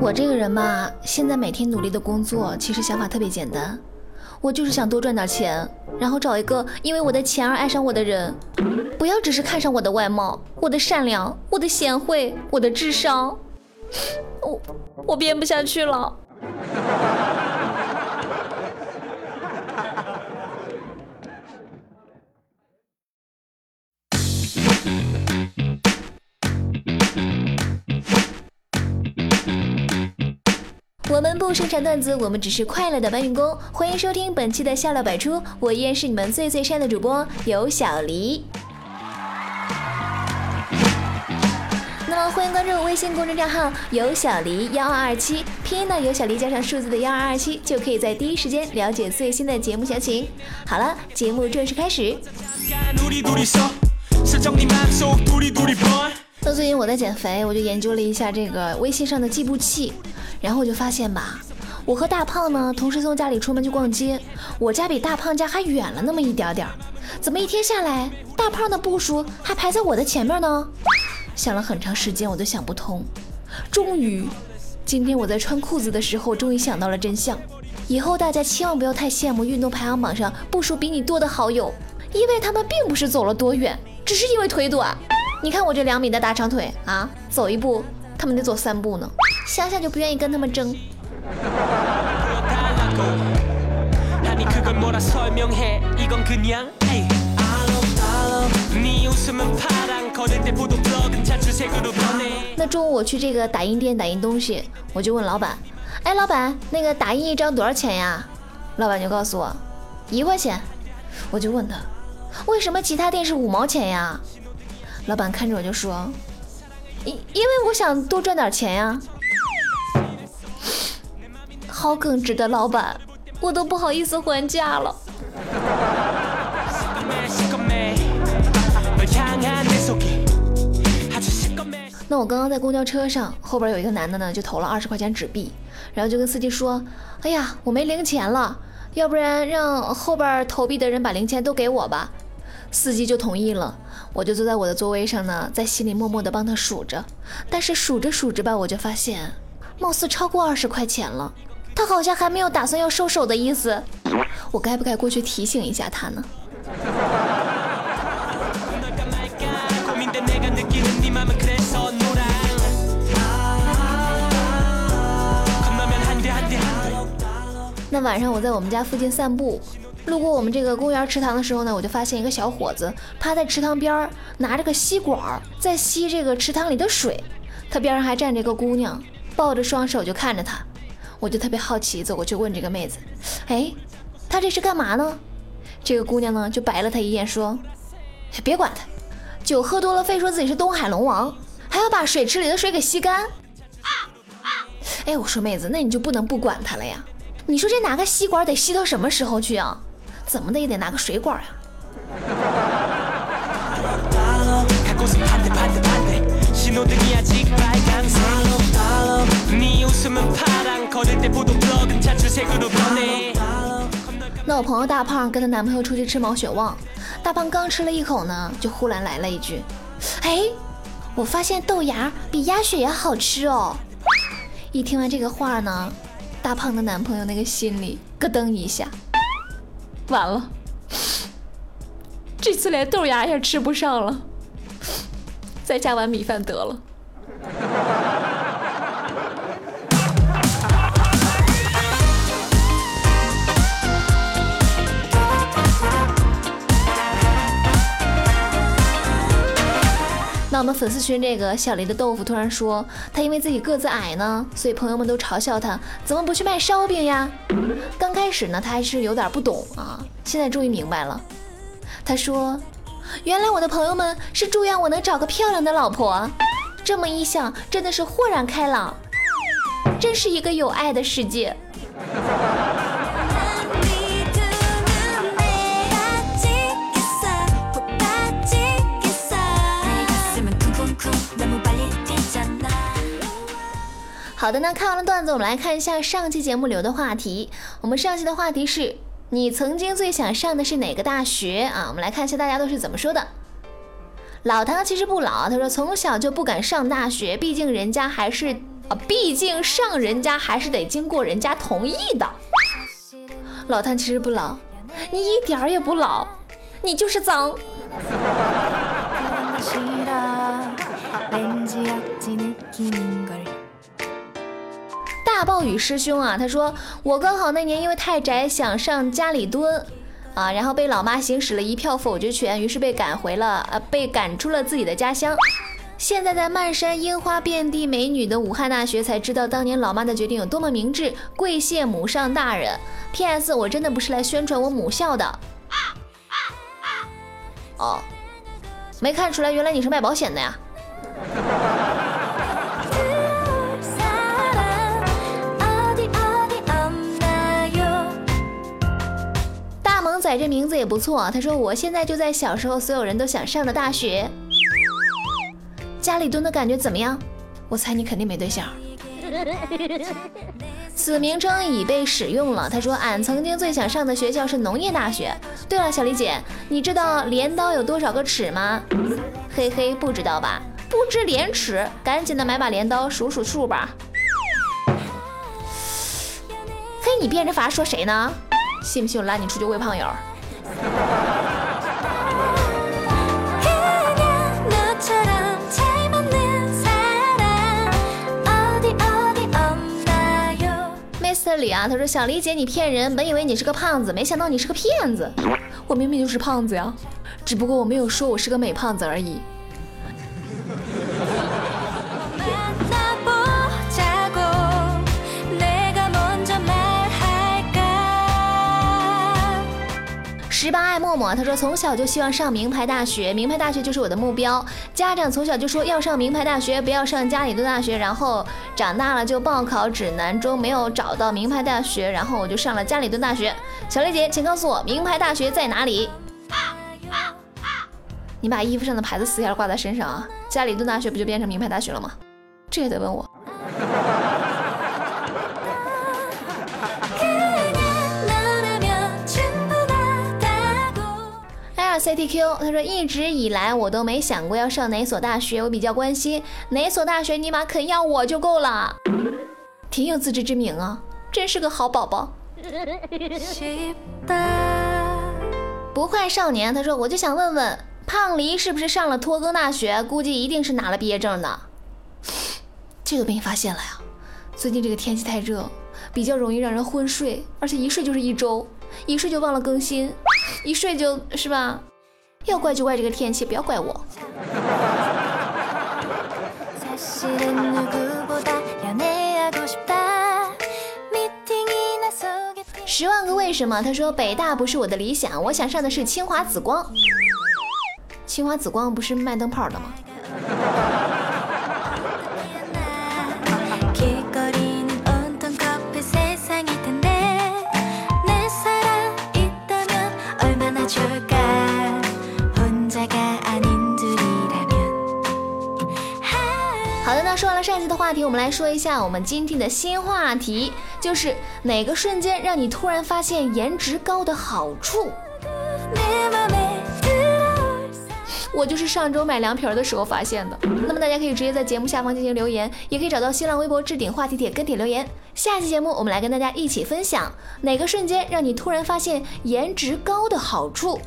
我这个人吧，现在每天努力的工作，其实想法特别简单，我就是想多赚点钱，然后找一个因为我的钱而爱上我的人，不要只是看上我的外貌、我的善良、我的贤惠、我的智商。我我编不下去了。不生产段子，我们只是快乐的搬运工。欢迎收听本期的笑料百出，我依然是你们最最善的主播有小黎。那么欢迎关注微信公众账号有小黎幺二二七，拼音的有小黎加上数字的幺二二七，就可以在第一时间了解最新的节目详情。好了，节目正式开始。最近我在减肥，我就研究了一下这个微信上的计步器。然后我就发现吧，我和大胖呢同时从家里出门去逛街，我家比大胖家还远了那么一点点儿，怎么一天下来，大胖的步数还排在我的前面呢？想了很长时间，我都想不通。终于，今天我在穿裤子的时候，终于想到了真相。以后大家千万不要太羡慕运动排行榜上步数比你多的好友，因为他们并不是走了多远，只是因为腿短。你看我这两米的大长腿啊，走一步他们得走三步呢。想想就不愿意跟他们争。那中午我去这个打印店打印东西，我就问老板：“哎，老板，那个打印一张多少钱呀？”老板就告诉我：“一块钱。”我就问他：“为什么其他店是五毛钱呀？”老板看着我就说：“因因为我想多赚点钱呀。”好耿直的老板，我都不好意思还价了。那我刚刚在公交车上，后边有一个男的呢，就投了二十块钱纸币，然后就跟司机说：“哎呀，我没零钱了，要不然让后边投币的人把零钱都给我吧。”司机就同意了，我就坐在我的座位上呢，在心里默默的帮他数着，但是数着数着吧，我就发现，貌似超过二十块钱了。他好像还没有打算要收手的意思，我该不该过去提醒一下他呢？那晚上我在我们家附近散步，路过我们这个公园池塘的时候呢，我就发现一个小伙子趴在池塘边儿，拿着个吸管在吸这个池塘里的水，他边上还站着一个姑娘，抱着双手就看着他。我就特别好奇，走过去问这个妹子：“哎，他这是干嘛呢？”这个姑娘呢就白了他一眼，说：“别管他，酒喝多了，非说自己是东海龙王，还要把水池里的水给吸干。”哎，我说妹子，那你就不能不管他了呀？你说这拿个吸管得吸到什么时候去啊？怎么的也得拿个水管呀？那我朋友大胖跟她男朋友出去吃毛血旺，大胖刚吃了一口呢，就忽然来了一句：“哎，我发现豆芽比鸭血也好吃哦。”一听完这个话呢，大胖的男朋友那个心里咯噔一下，完了，这次连豆芽也吃不上了，再加碗米饭得了。我们粉丝群这个小林的豆腐突然说，他因为自己个子矮呢，所以朋友们都嘲笑他，怎么不去卖烧饼呀？刚开始呢，他还是有点不懂啊，现在终于明白了。他说，原来我的朋友们是祝愿我能找个漂亮的老婆。这么一想，真的是豁然开朗，真是一个有爱的世界。好的，那看完了段子，我们来看一下上期节目留的话题。我们上期的话题是你曾经最想上的是哪个大学啊？我们来看一下大家都是怎么说的。老唐其实不老，他说从小就不敢上大学，毕竟人家还是啊，毕竟上人家还是得经过人家同意的。老唐其实不老，你一点儿也不老，你就是脏。大暴雨师兄啊，他说我高考那年因为太宅想上家里蹲啊，然后被老妈行使了一票否决权，于是被赶回了呃，被赶出了自己的家乡。现在在漫山樱花遍地美女的武汉大学，才知道当年老妈的决定有多么明智，跪谢母上大人。P.S. 我真的不是来宣传我母校的。哦，没看出来，原来你是卖保险的呀。仔这名字也不错，他说我现在就在小时候所有人都想上的大学。家里蹲的感觉怎么样？我猜你肯定没对象。此名称已被使用了。他说：“俺曾经最想上的学校是农业大学。”对了，小李姐，你知道镰刀有多少个齿吗？嘿嘿，不知道吧？不知廉耻，赶紧的买把镰刀数数数吧。嘿，你变着法说谁呢？信不信我拉你出去喂胖友？？Mr. 李啊，他说想理解你骗人，本以为你是个胖子，没想到你是个骗子。我明明就是胖子呀，只不过我没有说我是个美胖子而已。十八爱默默，他说从小就希望上名牌大学，名牌大学就是我的目标。家长从小就说要上名牌大学，不要上家里的大学。然后长大了就报考指南中，没有找到名牌大学，然后我就上了家里蹲大学。小丽姐，请告诉我名牌大学在哪里？你把衣服上的牌子撕下来挂在身上啊！家里蹲大学不就变成名牌大学了吗？这也得问我。CTQ，他说一直以来我都没想过要上哪所大学，我比较关心哪所大学，尼玛肯要我就够了，挺有自知之明啊，真是个好宝宝。不坏少年，他说我就想问问胖梨是不是上了拖更大学，估计一定是拿了毕业证的。这个被你发现了呀？最近这个天气太热，比较容易让人昏睡，而且一睡就是一周，一睡就忘了更新，一睡就是吧？要怪就怪这个天气，不要怪我。十万个为什么？他说北大不是我的理想，我想上的是清华紫光。清华紫光不是卖灯泡的吗？话题，我们来说一下我们今天的新话题，就是哪个瞬间让你突然发现颜值高的好处？我就是上周买凉皮儿的时候发现的。那么大家可以直接在节目下方进行留言，也可以找到新浪微博置顶话题帖跟帖留言。下期节目我们来跟大家一起分享哪个瞬间让你突然发现颜值高的好处。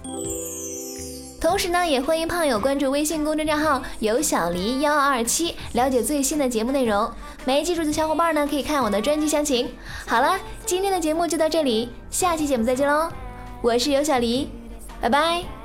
同时呢，也欢迎胖友关注微信公众账号“有小黎幺二七”，了解最新的节目内容。没记住的小伙伴呢，可以看我的专辑详情。好了，今天的节目就到这里，下期节目再见喽！我是有小黎，拜拜。